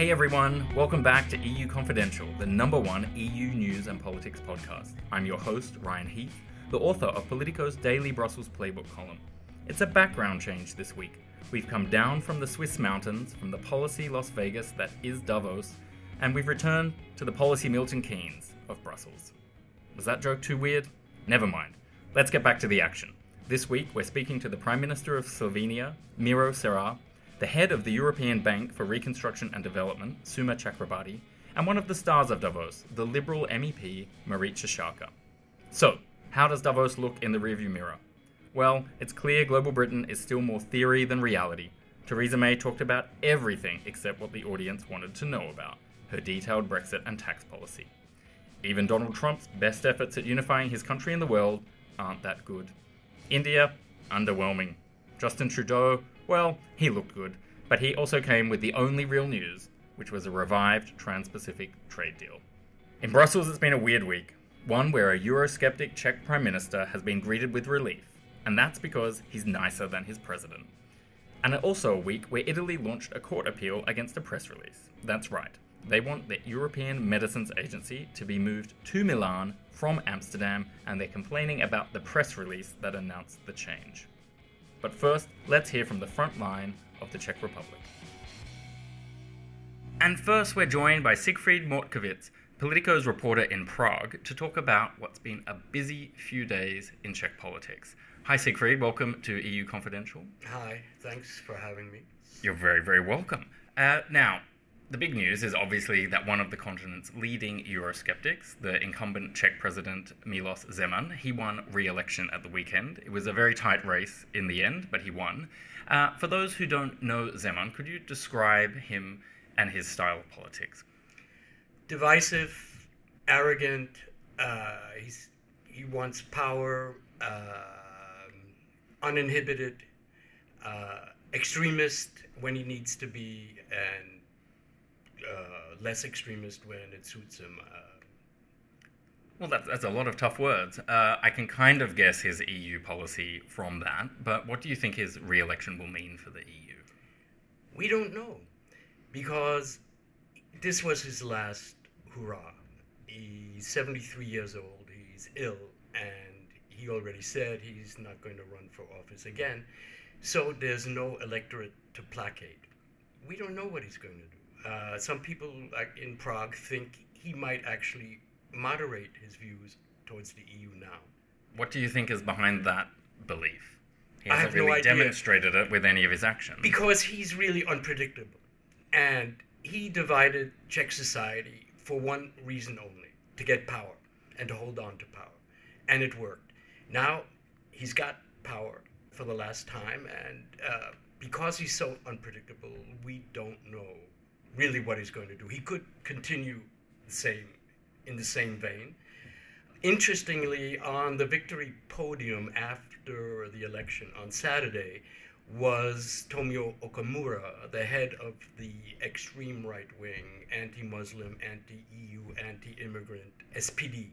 Hey everyone, welcome back to EU Confidential, the number one EU news and politics podcast. I'm your host, Ryan Heath, the author of Politico's daily Brussels playbook column. It's a background change this week. We've come down from the Swiss mountains, from the policy Las Vegas that is Davos, and we've returned to the policy Milton Keynes of Brussels. Was that joke too weird? Never mind. Let's get back to the action. This week, we're speaking to the Prime Minister of Slovenia, Miro Cerar, the head of the European Bank for Reconstruction and Development, Suma Chakrabarti, and one of the stars of Davos, the Liberal MEP, Marietje Schaake. So, how does Davos look in the rearview mirror? Well, it's clear global Britain is still more theory than reality. Theresa May talked about everything except what the audience wanted to know about her detailed Brexit and tax policy. Even Donald Trump's best efforts at unifying his country and the world aren't that good. India, underwhelming. Justin Trudeau, well, he looked good, but he also came with the only real news, which was a revived Trans Pacific trade deal. In Brussels, it's been a weird week, one where a Eurosceptic Czech Prime Minister has been greeted with relief, and that's because he's nicer than his president. And also a week where Italy launched a court appeal against a press release. That's right, they want the European Medicines Agency to be moved to Milan from Amsterdam, and they're complaining about the press release that announced the change. But first, let's hear from the front line of the Czech Republic. And first, we're joined by Siegfried Mortkowitz, Politico's reporter in Prague, to talk about what's been a busy few days in Czech politics. Hi, Siegfried. Welcome to EU Confidential. Hi, thanks for having me. You're very, very welcome. Uh, now, the big news is obviously that one of the continent's leading Eurosceptics, the incumbent Czech president Milos Zeman, he won re-election at the weekend. It was a very tight race in the end, but he won. Uh, for those who don't know Zeman, could you describe him and his style of politics? Divisive, arrogant. Uh, he's he wants power, uh, uninhibited, extremist when he needs to be, and uh, less extremist when it suits him. Uh, well, that's, that's a lot of tough words. Uh, I can kind of guess his EU policy from that, but what do you think his re election will mean for the EU? We don't know because this was his last hurrah. He's 73 years old, he's ill, and he already said he's not going to run for office again. So there's no electorate to placate. We don't know what he's going to do. Uh, some people like in Prague think he might actually moderate his views towards the EU now. What do you think is behind that belief? He hasn't have no really idea. demonstrated it with any of his actions. Because he's really unpredictable. And he divided Czech society for one reason only to get power and to hold on to power. And it worked. Now he's got power for the last time, and uh, because he's so unpredictable, we don't know really what he's going to do. He could continue the same in the same vein. Interestingly, on the victory podium after the election on Saturday was Tomio Okamura, the head of the extreme right wing, anti Muslim, anti EU, anti immigrant SPD.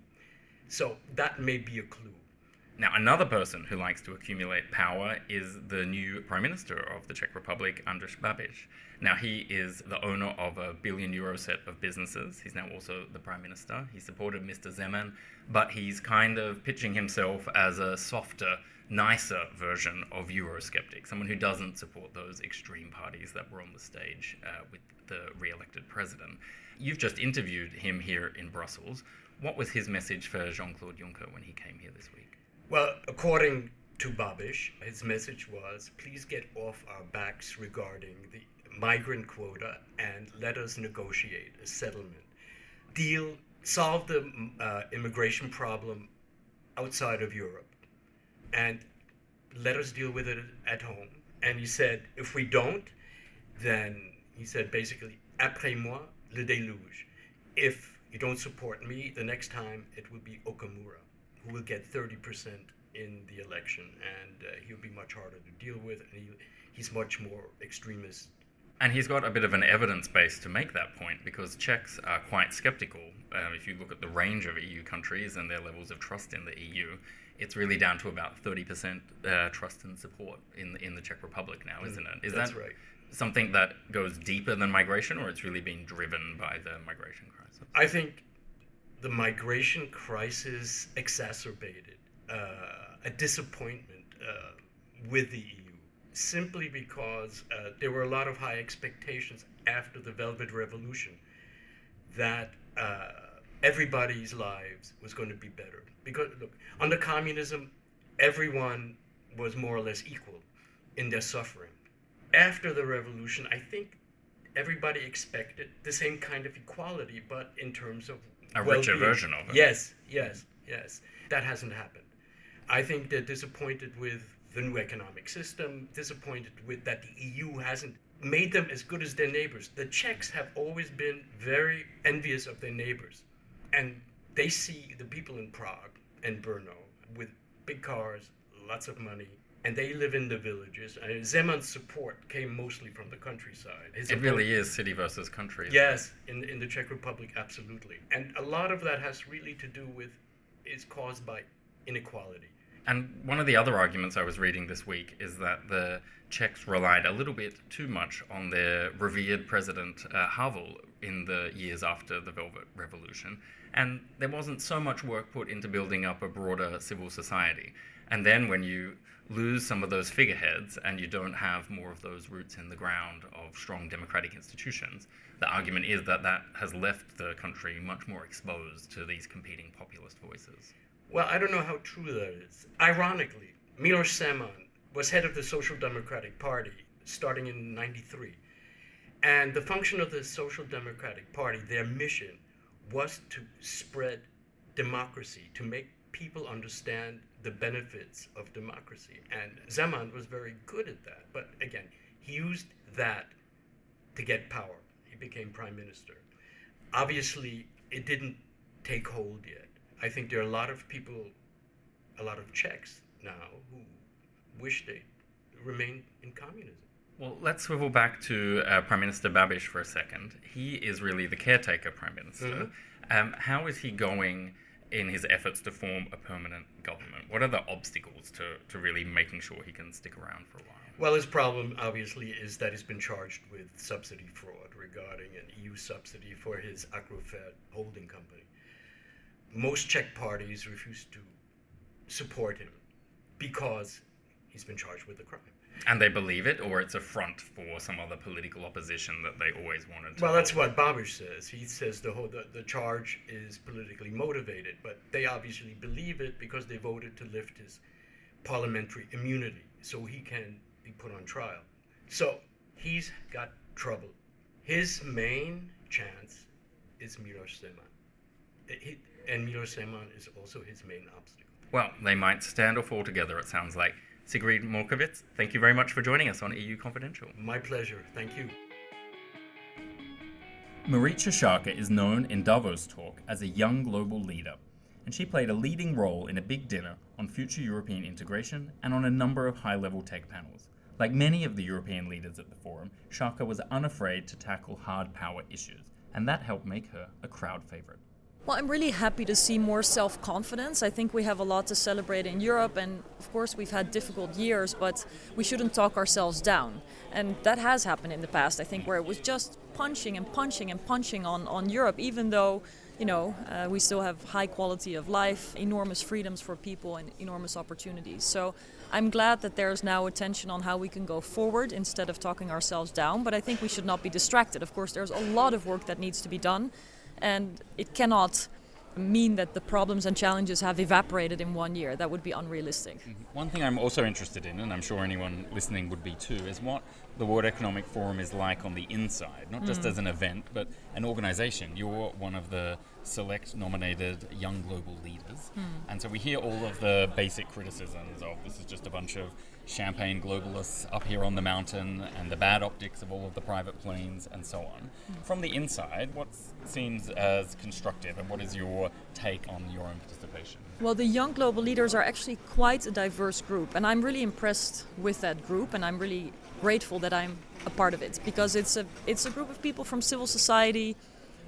So that may be a clue. Now, another person who likes to accumulate power is the new Prime Minister of the Czech Republic, Andrej Babiš. Now, he is the owner of a billion euro set of businesses. He's now also the Prime Minister. He supported Mr. Zeman, but he's kind of pitching himself as a softer, nicer version of Eurosceptic, someone who doesn't support those extreme parties that were on the stage uh, with the re elected president. You've just interviewed him here in Brussels. What was his message for Jean Claude Juncker when he came here this week? Well, according to Babiš, his message was please get off our backs regarding the migrant quota and let us negotiate a settlement. Deal, solve the uh, immigration problem outside of Europe and let us deal with it at home. And he said, if we don't, then he said basically, après moi, le déluge. If you don't support me, the next time it will be Okamura who will get 30% in the election, and uh, he'll be much harder to deal with, and he, he's much more extremist. And he's got a bit of an evidence base to make that point because Czechs are quite skeptical. Um, if you look at the range of EU countries and their levels of trust in the EU, it's really down to about 30% uh, trust and support in the, in the Czech Republic now, isn't it? Is That's that right. something that goes deeper than migration, or it's really being driven by the migration crisis? I think the migration crisis exacerbated uh, a disappointment uh, with the EU simply because uh, there were a lot of high expectations after the Velvet Revolution that uh, everybody's lives was going to be better. Because, look, under communism, everyone was more or less equal in their suffering. After the revolution, I think everybody expected the same kind of equality, but in terms of a richer version of it. Yes, yes, yes. That hasn't happened. I think they're disappointed with the new economic system, disappointed with that the EU hasn't made them as good as their neighbors. The Czechs have always been very envious of their neighbors. And they see the people in Prague and Brno with big cars, lots of money, and they live in the villages. And Zeman's support came mostly from the countryside. His it really is city versus country. Yes, in, in the Czech Republic, absolutely. And a lot of that has really to do with, is caused by inequality. And one of the other arguments I was reading this week is that the Czechs relied a little bit too much on their revered president uh, Havel in the years after the Velvet Revolution, and there wasn't so much work put into building up a broader civil society. And then when you lose some of those figureheads and you don't have more of those roots in the ground of strong democratic institutions, the argument is that that has left the country much more exposed to these competing populist voices. Well, I don't know how true that is. Ironically, Miloš Zeman was head of the Social Democratic Party starting in 93. And the function of the Social Democratic Party, their mission, was to spread democracy, to make people understand the benefits of democracy. And Zeman was very good at that. But again, he used that to get power. He became prime minister. Obviously, it didn't take hold yet. I think there are a lot of people, a lot of Czechs now who wish they remained in communism. Well, let's swivel back to uh, Prime Minister Babiš for a second. He is really the caretaker Prime Minister. Mm-hmm. Um, how is he going in his efforts to form a permanent government? What are the obstacles to, to really making sure he can stick around for a while? Well, his problem, obviously, is that he's been charged with subsidy fraud regarding an EU subsidy for his Agrofert holding company most Czech parties refuse to support him because he's been charged with a crime. And they believe it, or it's a front for some other political opposition that they always wanted to. Well, that's what Babiš says. He says the whole the, the charge is politically motivated, but they obviously believe it because they voted to lift his parliamentary immunity so he can be put on trial. So he's got trouble. His main chance is Miloš Zeman and Miloš Zeman is also his main obstacle. Well, they might stand or fall together, it sounds like. Siegfried Mortkowitz, thank you very much for joining us on EU Confidential. My pleasure. Thank you. Marietje Schaake is known in Davos talk as a young global leader, and she played a leading role in a big dinner on future European integration and on a number of high level tech panels. Like many of the European leaders at the forum, Schaake was unafraid to tackle hard power issues, and that helped make her a crowd favorite. Well, I'm really happy to see more self confidence. I think we have a lot to celebrate in Europe, and of course, we've had difficult years, but we shouldn't talk ourselves down. And that has happened in the past, I think, where it was just punching and punching and punching on, on Europe, even though, you know, uh, we still have high quality of life, enormous freedoms for people, and enormous opportunities. So I'm glad that there's now attention on how we can go forward instead of talking ourselves down, but I think we should not be distracted. Of course, there's a lot of work that needs to be done and it cannot mean that the problems and challenges have evaporated in one year. That would be unrealistic. Mm-hmm. One thing I'm also interested in, and I'm sure anyone listening would be too, is what the World Economic Forum is like on the inside, not just mm. as an event, but an organization. You're one of the select nominated young global leaders. Mm. And so we hear all of the basic criticisms of this is just a bunch of champagne globalists up here on the mountain and the bad optics of all of the private planes and so on. Mm. From the inside, what seems as constructive and what is your take on your own participation? Well, the young global leaders are actually quite a diverse group, and I'm really impressed with that group, and I'm really grateful that I'm a part of it because it's a it's a group of people from civil society,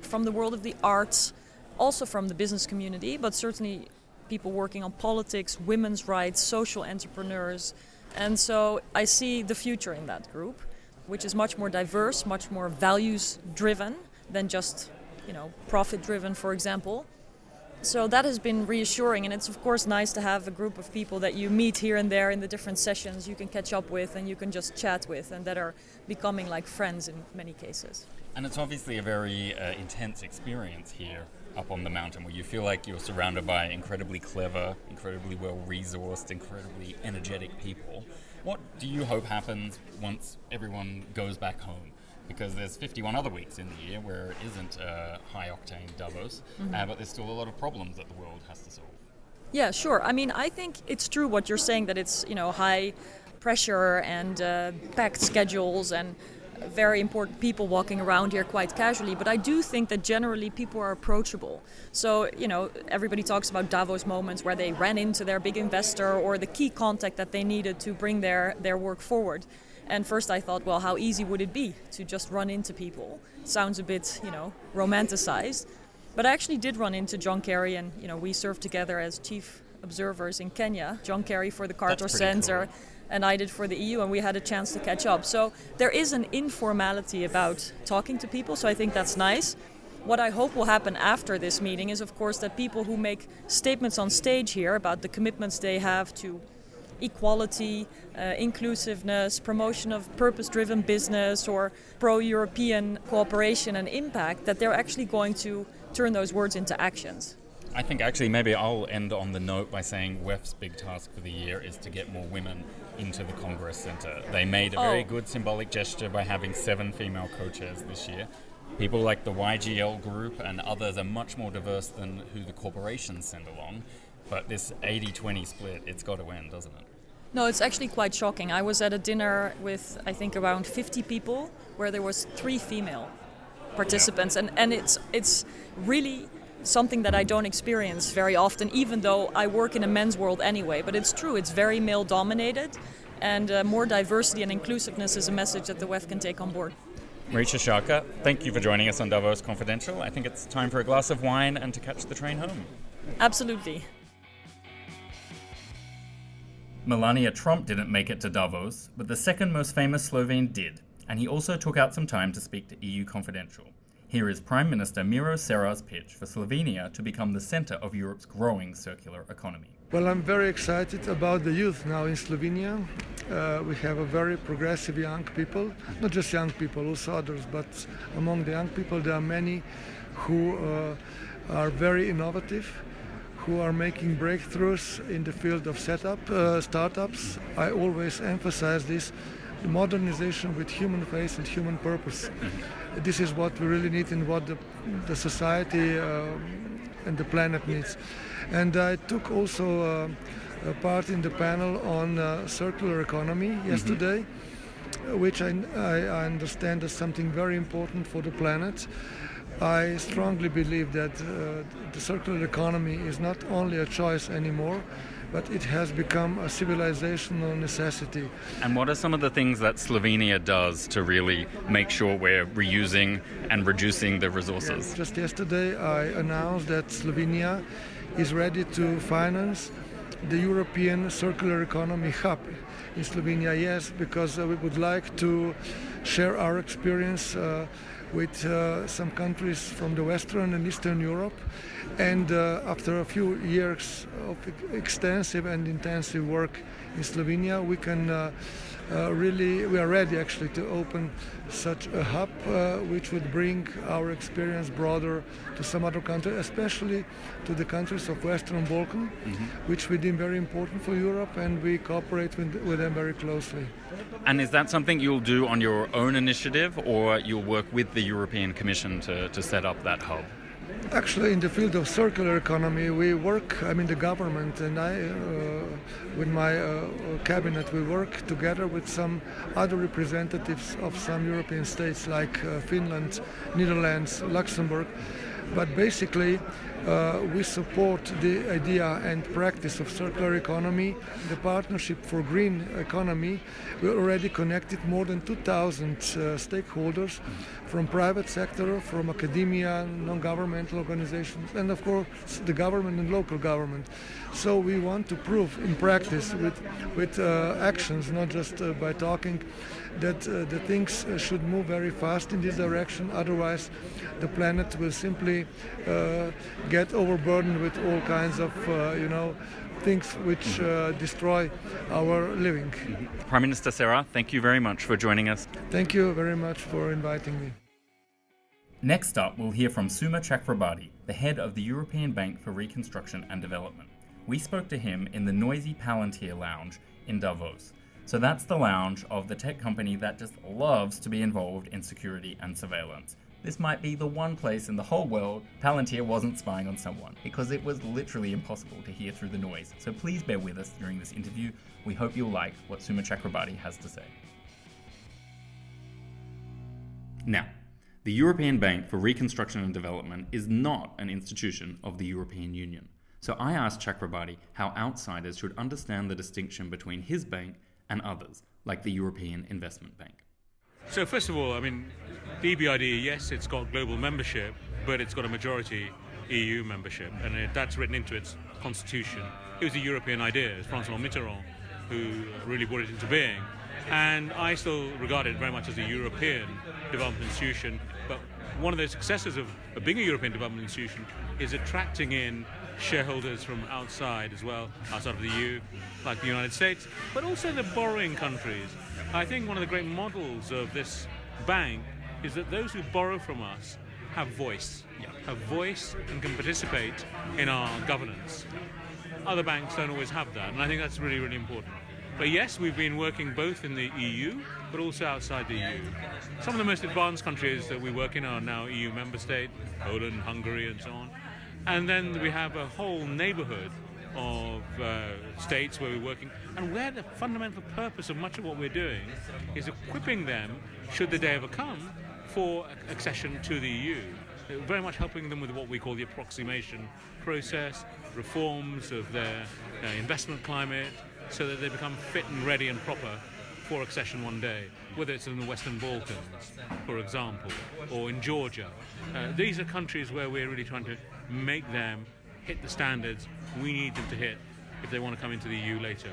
from the world of the arts, also from the business community, but certainly people working on politics, women's rights, social entrepreneurs. And so I see the future in that group. which is much more diverse, much more values driven than just, you know, profit driven, for example. So that has been reassuring, and it's of course nice to have a group of people that you meet here and there in the different sessions you can catch up with and you can just chat with, and that are becoming like friends in many cases. And it's obviously a very uh, intense experience here up on the mountain where you feel like you're surrounded by incredibly clever, incredibly well resourced, incredibly energetic people. What do you hope happens once everyone goes back home? Because there's 51 other weeks in the year where it isn't uh, high octane Davos, mm-hmm. uh, but there's still a lot of problems that the world has to solve. Yeah, sure. I mean, I think it's true what you're saying that it's you know high pressure and uh, packed schedules and very important people walking around here quite casually, but I do think that generally people are approachable. So, you know, everybody talks about Davos moments where they ran into their big investor or the key contact that they needed to bring their, their work forward. And first I thought, well, how easy would it be to just run into people? Sounds a bit, you know, romanticized. But I actually did run into John Kerry, and, you know, we served together as chief observers in Kenya. John Kerry for the Carter Center. Cool and I did for the EU, and we had a chance to catch up. So there is an informality about talking to people, so I think that's nice. What I hope will happen after this meeting is, of course, that people who make statements on stage here about the commitments they have to equality, uh, inclusiveness, promotion of purpose driven business, or pro European cooperation and impact, that they're actually going to turn those words into actions. I think actually maybe I'll end on the note by saying WEF's big task for the year is to get more women into the Congress Center. They made a very oh. good symbolic gesture by having seven female co chairs this year. People like the YGL group and others are much more diverse than who the corporations send along. But this 80 20 split, it's got to end, doesn't it? No, it's actually quite shocking. I was at a dinner with, I think, around 50 people where there was three female participants. Yeah. And, and it's, it's really something that I don't experience very often, even though I work in a men's world anyway. But it's true, it's very male dominated, and uh, more diversity and inclusiveness is a message that the WEF can take on board. Marietje Schaake, thank you for joining us on Davos Confidential. I think it's time for a glass of wine and to catch the train home. Absolutely. Melania Trump didn't make it to Davos, but the second most famous Slovene did, and he also took out some time to speak to EU Confidential. Here is Prime Minister Miro Cerar's pitch for Slovenia to become the center of Europe's growing circular economy. Well, I'm very excited about the youth now in Slovenia. Uh, we have a very progressive young people, not just young people, also others, but among the young people, there are many who uh, are very innovative, who are making breakthroughs in the field of setup, uh, startups. I always emphasize this modernization with human face and human purpose. This is what we really need and what the, the society uh, and the planet needs. And I took also uh, a part in the panel on uh, circular economy mm-hmm. yesterday, mm-hmm. which I, I, understand is something very important for the planet. I strongly believe that uh, the circular economy is not only a choice anymore, but it has become a civilizational necessity. And what are some of the things that Slovenia does to really make sure we're reusing and reducing the resources? Just yesterday, I announced that Slovenia is ready to finance the European Circular Economy Hub in Slovenia. Yes, because uh, we would like to share our experience. Uh, with uh, some countries from the Western and Eastern Europe. And uh, after a few years of extensive and intensive work in Slovenia, we can uh, really, we are ready actually to open such a hub uh, which would bring our experience broader to some other countries, especially to the countries of Western Balkan, mm-hmm. which we deem very important for Europe and we cooperate with, with them very closely. And is that something you'll do on your own initiative or you'll work with the European Commission to, to set up that hub? Actually, in the field of circular economy, we work. I mean, the government and I, uh, with my uh, cabinet, we work together with some other representatives of some European states like uh, Finland, Netherlands, Luxembourg. But basically, uh, we support the idea and practice of circular economy. The Partnership for Green Economy, we already connected more than 2,000 uh, stakeholders from private sector, from academia, non-governmental organizations, and of course the government and local government. So we want to prove in practice with, with uh, actions, not just uh, by talking, that uh, the things uh, should move very fast in this direction. Otherwise, the planet will simply uh, get overburdened with all kinds of, uh, you know, things which uh, destroy our living. Prime Minister Cerar, thank you very much for joining us. Thank you very much for inviting me. Next up, we'll hear from Suma Chakrabarti, the head of the European Bank for Reconstruction and Development. We spoke to him in the noisy Palantir Lounge in Davos. So that's the lounge of the tech company that just loves to be involved in security and surveillance. This might be the one place in the whole world Palantir wasn't spying on someone, because it was literally impossible to hear through the noise. So please bear with us during this interview. We hope you'll like what Suma Chakrabarti has to say. Now, the European Bank for Reconstruction and Development is not an institution of the European Union. So I asked Chakrabarti how outsiders should understand the distinction between his bank and others, like the European Investment Bank. So, first of all, I mean, the EBRD, yes, it's got global membership, but it's got a majority EU membership, and that's written into its constitution. It was a European idea. It's Francois Mitterrand who really brought it into being. And I still regard it very much as a European development institution. But one of the successes of, of being a European development institution is attracting in shareholders from outside as well, outside of the EU, like the United States, but also the borrowing countries. I think one of the great models of this bank is that those who borrow from us have voice, have voice and can participate in our governance. Other banks don't always have that, and I think that's really, really important. But yes, we've been working both in the EU, but also outside the EU. Some of the most advanced countries that we work in are now EU member states, Poland, Hungary, and so on. And then we have a whole neighborhood of uh, states where we're working, and where the fundamental purpose of much of what we're doing is equipping them, should the day ever come, for accession to the EU. Very much helping them with what we call the approximation process, reforms of their uh, investment climate, so that they become fit and ready and proper for accession one day, whether it's in the Western Balkans, for example, or in Georgia. Uh, these are countries where we're really trying to make them hit the standards we need them to hit if they want to come into the EU later.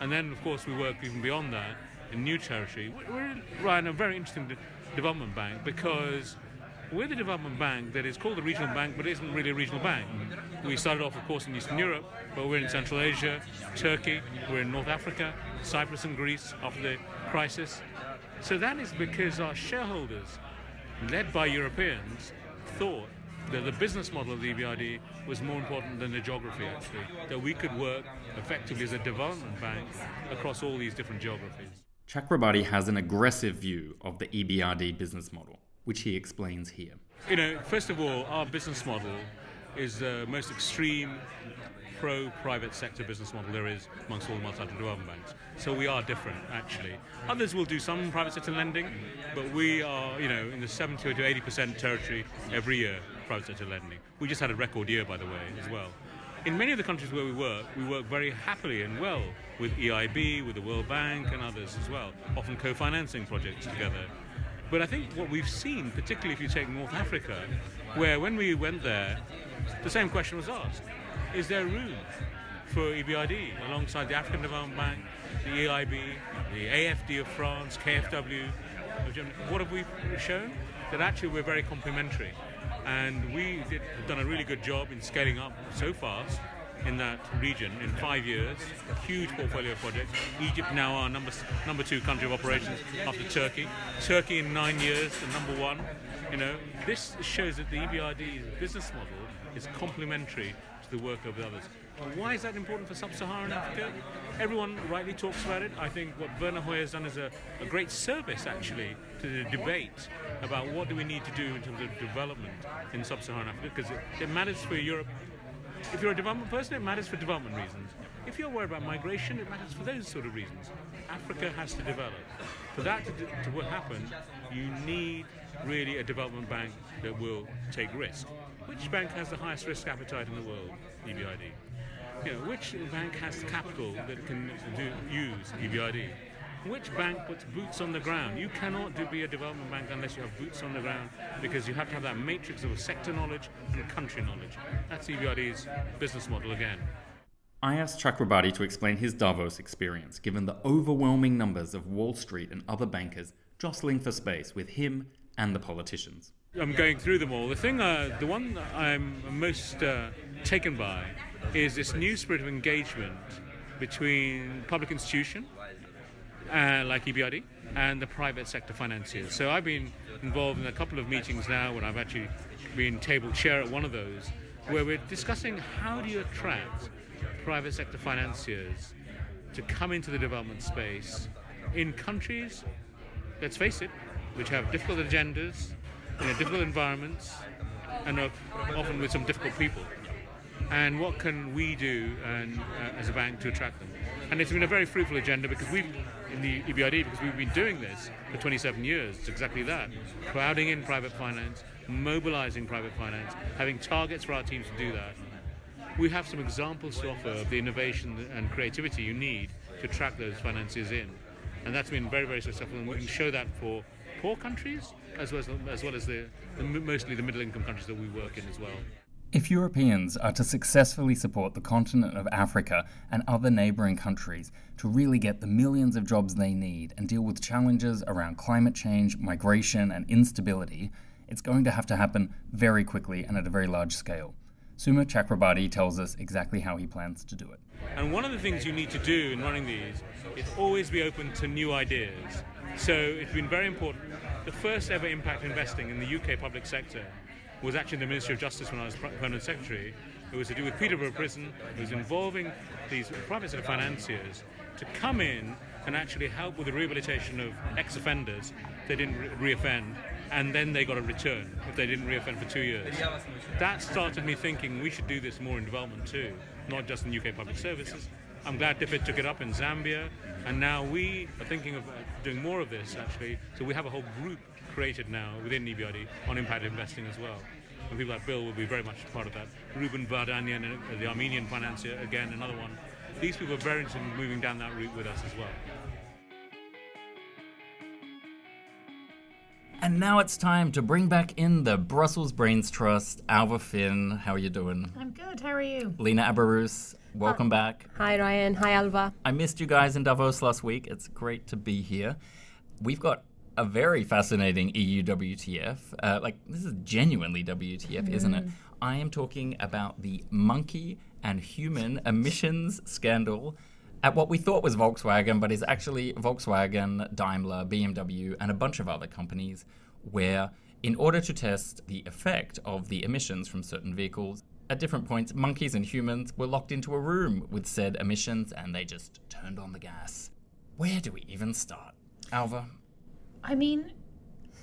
And then, of course, we work even beyond that in new territory. We're running a very interesting de- development bank because we're the development bank that is called a regional bank, but isn't really a regional bank. We started off, of course, in Eastern Europe, but we're in Central Asia, Turkey, we're in North Africa, Cyprus and Greece after the crisis. So that is because our shareholders, led by Europeans, thought that the business model of the EBRD was more important than the geography, actually, that we could work effectively as a development bank across all these different geographies. Chakrabarti has an aggressive view of the EBRD business model, which he explains here. You know, first of all, our business model is the most extreme pro private sector business model there is amongst all the multilateral development banks. So we are different, actually. Others will do some private sector lending, but we are, you know, in the 70 to 80% territory every year, private sector lending. We just had a record year, by the way, as well. In many of the countries where we work, we work very happily and well with EIB, with the World Bank, and others as well, often co financing projects together. But I think what we've seen, particularly if you take North Africa, where when we went there, the same question was asked is there room for EBRD alongside the African Development Bank, the EIB, the AFD of France, KfW of Germany? What have we shown? That actually we're very complementary. And we did, have done a really good job in scaling up so fast in that region in five years. Huge portfolio of projects. Egypt now our number number two country of operations after Turkey. Turkey in nine years, the number one. You know, this shows that the EBRD's business model is complementary to the work of the others. Why is that important for sub-Saharan Africa? Everyone rightly talks about it. I think what Werner Hoyer has done is a, a great service, actually, to the debate about what do we need to do in terms of development in sub-Saharan Africa, because it, it matters for Europe. If you're a development person, it matters for development reasons. If you're worried about migration, it matters for those sort of reasons. Africa has to develop. For that to, to happen, you need really a development bank that will take risk. Which bank has the highest risk appetite in the world? EBRD. You know, which bank has capital that can do, use EBRD? Which bank puts boots on the ground? You cannot do, be a development bank unless you have boots on the ground because you have to have that matrix of sector knowledge and country knowledge. That's EBRD's business model again. I asked Chakrabarti to explain his Davos experience, given the overwhelming numbers of Wall Street and other bankers jostling for space with him and the politicians. I'm going through them all. The thing, uh, the one I'm most uh, taken by is this new spirit of engagement between public institution, uh, like EBRD, and the private sector financiers. So I've been involved in a couple of meetings now when I've actually been table chair at one of those, where we're discussing how do you attract private sector financiers to come into the development space in countries, let's face it, which have difficult agendas, in difficult environments, and often with some difficult people. And what can we do and, uh, as a bank to attract them? And it's been a very fruitful agenda because we've, in the EBRD, because we've been doing this for 27 years. It's exactly that. Crowding in private finance, mobilizing private finance, having targets for our teams to do that. We have some examples to offer of the innovation and creativity you need to attract those finances in. And that's been very, very successful. And we can show that for poor countries as well as, as, well as the, the mostly the middle income countries that we work in as well. If Europeans are to successfully support the continent of Africa and other neighbouring countries to really get the millions of jobs they need and deal with challenges around climate change, migration, and instability, it's going to have to happen very quickly and at a very large scale. Suma Chakrabarti tells us exactly how he plans to do it. And one of the things you need to do in running these is always be open to new ideas. So it's been very important. The first ever impact investing in the UK public sector was actually in the Ministry of Justice when I was permanent secretary. It was to do with Peterborough Prison. It was involving these private sector financiers to come in and actually help with the rehabilitation of ex-offenders. They didn't re- reoffend, and then they got a return if they didn't reoffend for two years. That started me thinking we should do this more in development too, not just in UK public services. I'm glad DFID took it up in Zambia, and now we are thinking of uh, doing more of this actually. So we have a whole group created now within EBRD on impact investing as well. And people like Bill will be very much part of that. Ruben Vardanyan, uh, the Armenian financier, again, another one. These people are very interested in moving down that route with us as well. And now it's time to bring back in the Brussels Brains Trust. Alva Finn, how are you doing? I'm good. How are you? Lena Abarus, welcome back. Hi, Ryan. Hi, Alva. I missed you guys in Davos last week. It's great to be here. We've got a very fascinating EU WTF. Uh, like, this is genuinely WTF, mm. isn't it? I am talking about the monkey and human emissions scandal at what we thought was Volkswagen, but is actually Volkswagen, Daimler, BMW, and a bunch of other companies, where in order to test the effect of the emissions from certain vehicles, at different points, monkeys and humans were locked into a room with said emissions and they just turned on the gas. Where do we even start? Alva? I mean,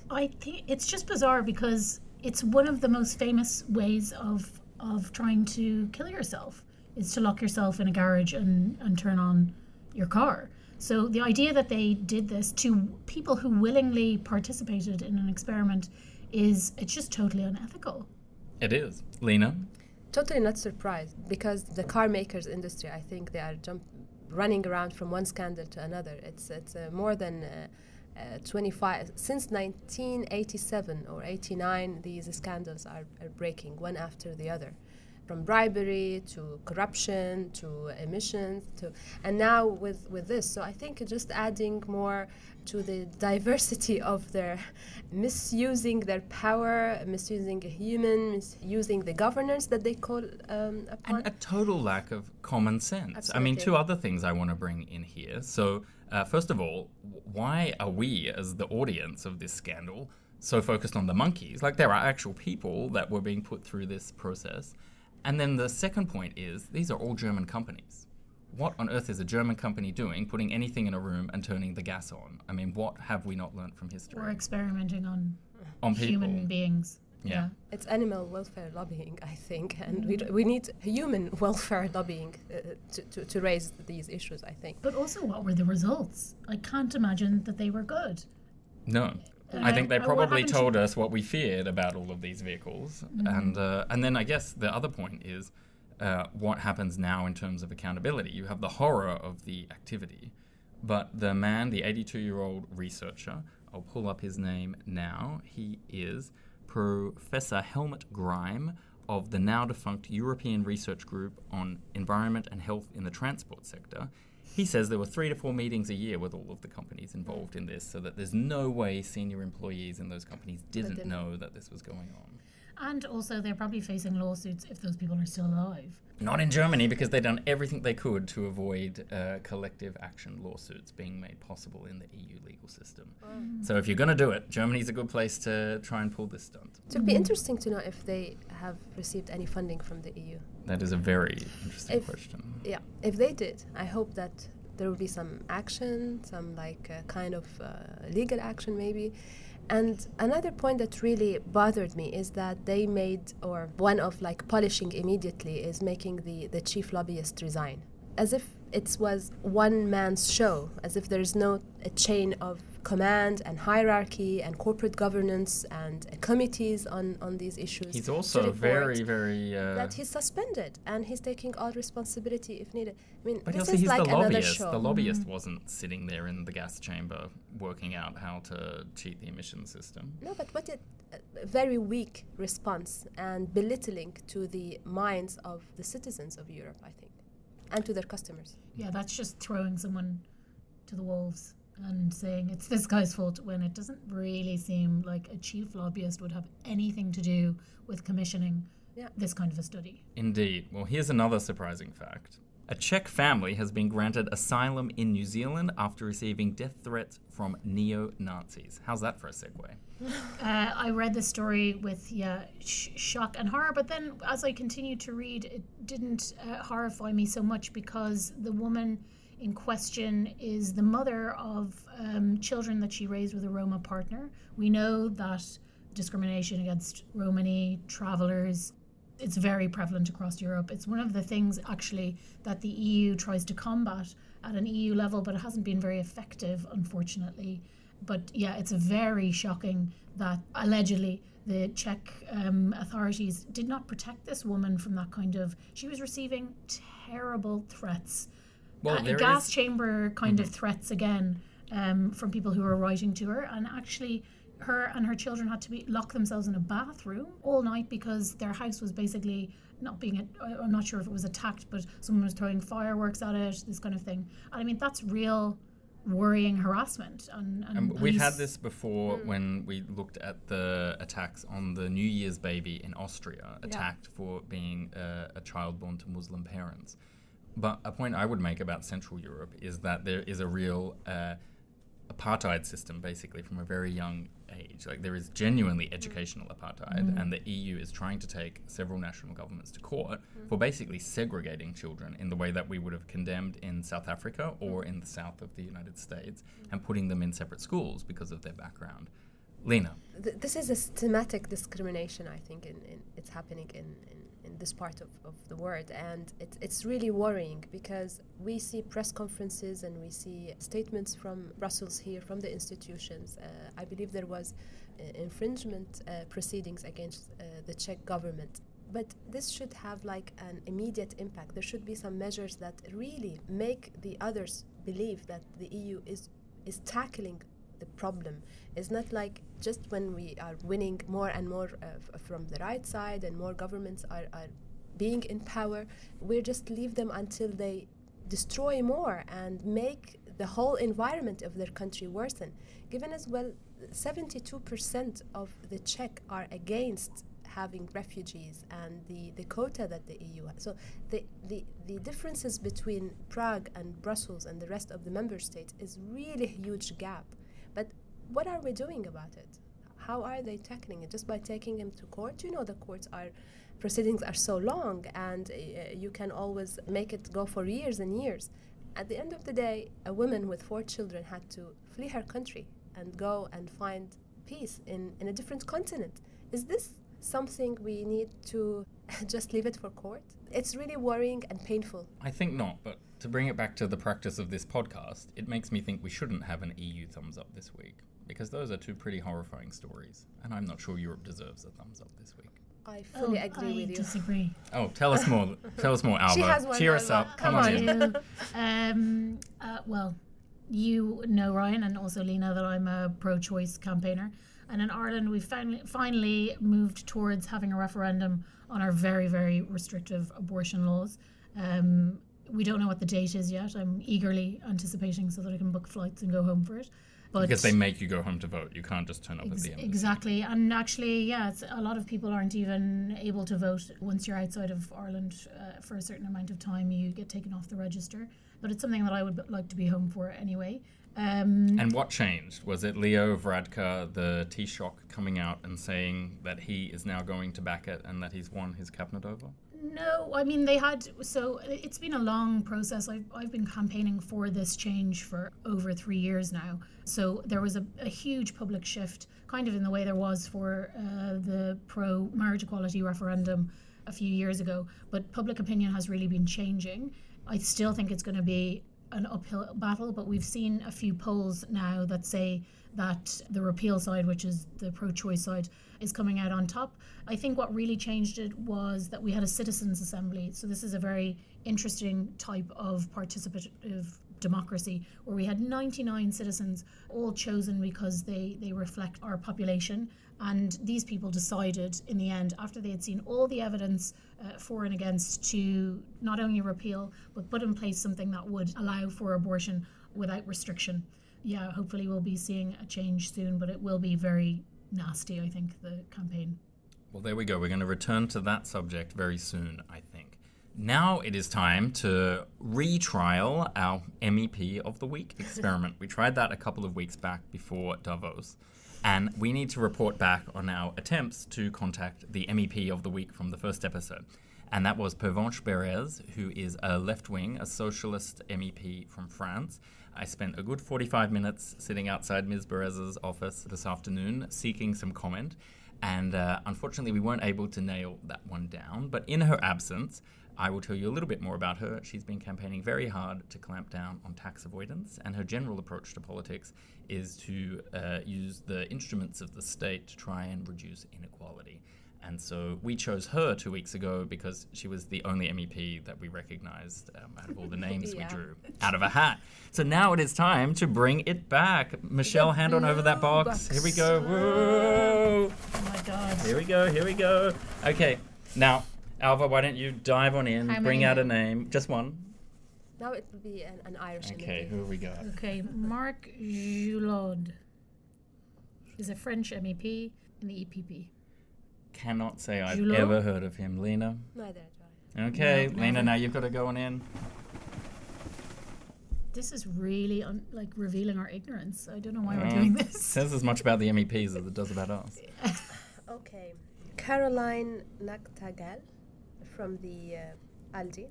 I think it's just bizarre because it's one of the most famous ways of of trying to kill yourself is to lock yourself in a garage and, and turn on your car. So the idea that they did this to people who willingly participated in an experiment is it's just totally unethical. It is. Lena? Totally not surprised because the car makers industry, I think they are jump, running around from one scandal to another. It's it's uh, more than uh, uh, 25 since 1987 or 89. These scandals are, are breaking one after the other from bribery to corruption to emissions to and now with with this. So i think just adding more to the diversity of their misusing their power misusing a human misusing the governance that they call um, upon. and a total lack of common sense. Absolutely. i mean two other things i want to bring in here. So uh, first of all why are we as the audience of this scandal so focused on the monkeys? Like there are actual people that were being put through this process and then the second point is these are all German companies. What on earth is a German company doing putting anything in a room and turning the gas on? I mean, what have we not learned from history? We're experimenting on, on human people. beings. Yeah. yeah. It's animal welfare lobbying, I think, and we, we need human welfare lobbying uh, to, to, to raise these issues, I think. But also, what were the results? I can't imagine that they were good. No. I think they probably told us what we feared about all of these vehicles, mm-hmm. and uh, and then I guess the other point is uh, what happens now in terms of accountability. You have the horror of the activity, but the man, the 82-year-old researcher, I'll pull up his name now. He is Professor Helmut Greim of the now defunct European Research Group on Environment and Health in the Transport Sector. He says there were three to four meetings a year with all of the companies involved in this, so that there's no way senior employees in those companies didn't didn't. know that this was going on. And also, they're probably facing lawsuits if those people are still alive. Not in Germany, because they've done everything they could to avoid uh, collective action lawsuits being made possible in the EU legal system. So if you're going to do it, Germany's a good place to try and pull this stunt. It would be interesting to know if they have received any funding from the EU. That is a very interesting If- question. Yeah, if they did, I hope that there will be some action, some like uh, kind of uh, legal action maybe. And another point that really bothered me is that they made, or one of like polishing immediately is making the, the chief lobbyist resign. As if it was one man's show, as if there is no a chain of command and hierarchy and corporate governance and uh, committees on, on these issues. He's also very, very. Uh, that he's suspended and he's taking all responsibility if needed. I mean, but this also, is he's like the another lobbyist. show. The lobbyist wasn't sitting there in the gas chamber working out how to cheat the emission system. No, but what it, a very weak response and belittling to the minds of the citizens of Europe, I think, and to their customers. Yeah, that's just throwing someone to the wolves and saying it's this guy's fault when it doesn't really seem like a chief lobbyist would have anything to do with commissioning Yeah. this kind of a study. Indeed. Well, here's another surprising fact. A Czech family has been granted asylum in New Zealand after receiving death threats from neo Nazis. How's that for a segue? Uh, I read the story with yeah sh- shock and horror, but then as I continued to read, it didn't uh, horrify me so much because the woman in question is the mother of um, children that she raised with a Roma partner. We know that discrimination against Romani travelers it's very prevalent across Europe. It's one of the things actually that the EU tries to combat at an EU level, but it hasn't been very effective, unfortunately. But yeah, it's very shocking that allegedly the Czech um, authorities did not protect this woman from that kind of. She was receiving terrible threats, Well, uh, gas is- chamber kind of threats again um, from people who were writing to her, and actually. Her and her children had to be lock themselves in a bathroom all night because their house was basically not being. I- I'm not sure if it was attacked, but someone was throwing fireworks at it. This kind of thing. And I mean, that's real worrying harassment. And, and Um, we've had this before when we looked at the attacks on the New Year's baby in Austria, attacked for being uh, a child born to Muslim parents. But a point I would make about Central Europe is that there is a real uh, apartheid system, basically, from a very young age. Like there is genuinely educational apartheid, mm. and the EU is trying to take several national governments to court mm. for basically segregating children in the way that we would have condemned in South Africa or mm. in the south of the United States, and putting them in separate schools because of their background. Lena, Th- this is a systematic discrimination, I think, in, in it's happening in, in, in this part of, of the world. And it, it's really worrying because we see press conferences and we see statements from Brussels here, from the institutions. Uh, I believe there was uh, infringement uh, proceedings against uh, the Czech government. But this should have like an immediate impact. There should be some measures that really make the others believe that the EU is is tackling the problem. It's not like just when we are winning more and more uh, from the right side and more governments are, are being in power, we just leave them until they destroy more and make the whole environment of their country worsen. Given as well, 72% of the Czech are against having refugees and the, the quota that the EU has. So the, the, the differences between Prague and Brussels and the rest of the member states is really a huge gap. But what are we doing about it? How are they tackling it? Just by taking him to court? You know, the courts are proceedings are so long, and uh, you can always make it go for years and years. At the end of the day, a woman with four children had to flee her country and go and find peace in, in a different continent. Is this something we need to just leave it for court? It's really worrying and painful. I think not, but to bring it back to the practice of this podcast, it makes me think we shouldn't have an EU thumbs up this week, because those are two pretty horrifying stories, and I'm not sure Europe deserves a thumbs up this week. I fully Oh, agree I with you. disagree. Oh, tell us more. tell us more, Alva. She has one Cheer us up. lot. Come How on are in. you? um, uh, well, you know, Ryan, and also Lena, that I'm a pro choice campaigner. And in Ireland, we've finally, finally moved towards having a referendum on our very, very restrictive abortion laws. Um, we don't know what the date is yet. I'm eagerly anticipating so that I can book flights and go home for it. But Because they make you go home to vote. You can't just turn up at the end. exactly, and actually, yeah, it's, a lot of people aren't even able to vote once you're outside of Ireland uh, for a certain amount of time. You get taken off the register, but it's something that I would like to be home for anyway. Um, And what changed? Was it Leo Varadkar, the Taoiseach, coming out and saying that he is now going to back it and that he's won his cabinet over? No, I mean they had. So it's been a long process. I've I've been campaigning for this change for over three years now. So there was a, a huge public shift, kind of in the way there was for uh, the pro marriage equality referendum a few years ago. But public opinion has really been changing. I still think it's going to be an uphill battle, but we've seen a few polls now that say that the repeal side, which is the pro choice side, is coming out on top. I think what really changed it was that we had a citizens' assembly. So, this is a very interesting type of participative democracy where we had 99 citizens all chosen because they, they reflect our population. And these people decided in the end, after they had seen all the evidence uh, for and against, to not only repeal, but put in place something that would allow for abortion without restriction. Yeah, hopefully we'll be seeing a change soon, but it will be very nasty, I think, the campaign. Well, there we go. We're going to return to that subject very soon, I think. Now it is time to retrial our MEP of the Week experiment. we tried that a couple of weeks back before Davos, and we need to report back on our attempts to contact the MEP of the Week from the first episode. And that was Pervenche Berès, who is a left wing, a socialist MEP from France. I spent a good 45 minutes sitting outside Ms. Berès's office this afternoon seeking some comment. And uh, unfortunately, we weren't able to nail that one down. But in her absence, I will tell you a little bit more about her. She's been campaigning very hard to clamp down on tax avoidance, and her general approach to politics is to uh, use the instruments of the state to try and reduce inequality. And so we chose her two weeks ago because she was the only MEP that we recognized um, out of all the names Yeah. we drew out of a hat. So now it is time to bring it back. Michelle, hand on over that box. box. Here we go. Whoa. Oh my God. Here we go. Here we go. Okay. Now, Alva, why don't you dive on in, How bring many? out a name, just one. Now it will be an, an Irish Okay, MEP. who have we got? Okay, Marc Joulaud is a French MEP in the E EPP. Cannot say I've Joulaud? ever heard of him. Lena. Neither do I. Okay, No, Lena. never. Now you've got to go on in. This is really un- like revealing our ignorance. I don't know why we're Um, doing this. Says as much about the MEPs as it does about us. Okay. Caroline Nagtegaal from the uh, ALDE,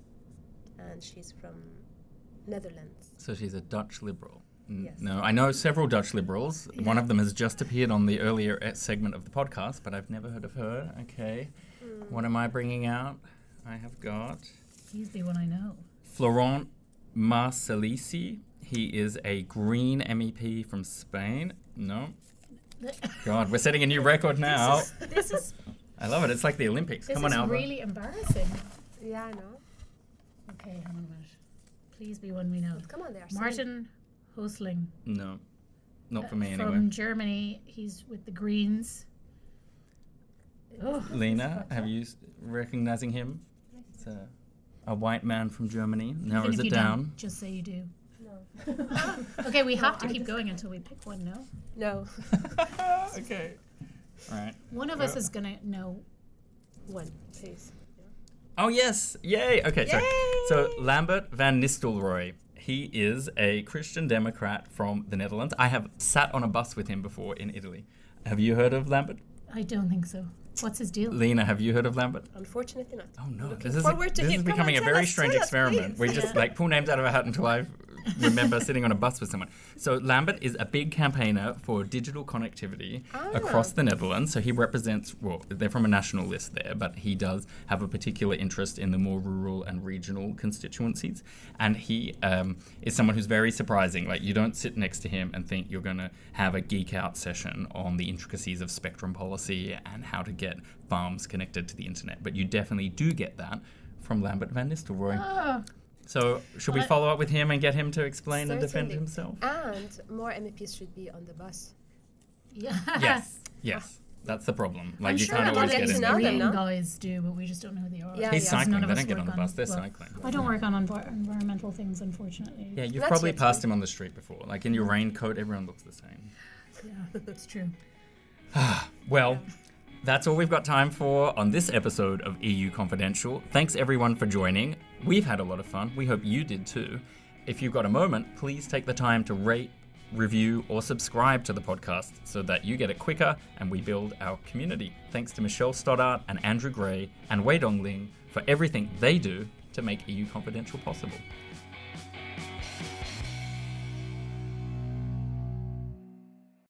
and she's from Netherlands. So she's a Dutch liberal. N- Yes. No, I know several Dutch liberals. One of them has just appeared on the earlier uh, segment of the podcast, but I've never heard of her. Okay. What am I bringing out? I have got He's the one I know. Florent Marcellesi. He is a Green MEP from Spain. No. God, we're setting a new record now. This is I love it. It's like the Olympics. this Come on, is really embarrassing. Yeah, I know. Okay, hang on a minute. Please be one we know. Come on, there. are so- Martin Häusling No, not for me from anyway. From Germany. He's with the Greens. Oh, Lena, have you s- recognizing him? It's a, a white man from Germany. even Narrows if it down. don't, just say you do. No. Okay, we have to keep going until we pick one. No, No. okay. All right. one of us is gonna know. One, please. Oh yes! Yay! Okay, so Yay! so Lambert van Nistelrooij. He is a Christian Democrat from the Netherlands. I have sat on a bus with him before in Italy. Have you heard of Lambert? I don't think so. What's his deal? Lena, have you heard of Lambert? Unfortunately not. Oh no, Looking this is forward to this him. is Come on, becoming a very us, strange tell us, experiment. please. We just like pull names out of a hat until I remember sitting on a bus with someone. So Lambert is a big campaigner for digital connectivity Ah. across the Netherlands. So he represents well, they're from a national list there, but he does have a particular interest in the more rural and regional constituencies. And he um, is someone who's very surprising. Like you don't sit next to him and think you're going to have a geek out session on the intricacies of spectrum policy and how to get farms connected to the internet, but you definitely do get that from Lambert van Nistelrooij. Ah, So, should we I- follow up with him and get him to explain and defend himself? And more MEPs should be on the bus. Yeah. Yes, yes. That's the problem. Like I'm you sure can't always of get to in know there. them, Korean no? guys do, but we just don't know who they are. Yeah, He's yeah. cycling. None of They don't get on the bus. They're well, cycling. I don't work on envi- environmental things, unfortunately. Yeah, you've That's probably good. passed him on the street before. Like in your raincoat, everyone looks the same. Yeah, it's true. Well, that's all we've got time for on this episode of EU Confidential. Thanks everyone for joining. We've had a lot of fun. We hope you did too. If you've got a moment, please take the time to rate, review, or subscribe to the podcast so that you get it quicker and we build our community. Thanks to Michelle Stoddart and Andrew Gray and Wei Dongling for everything they do to make EU Confidential possible.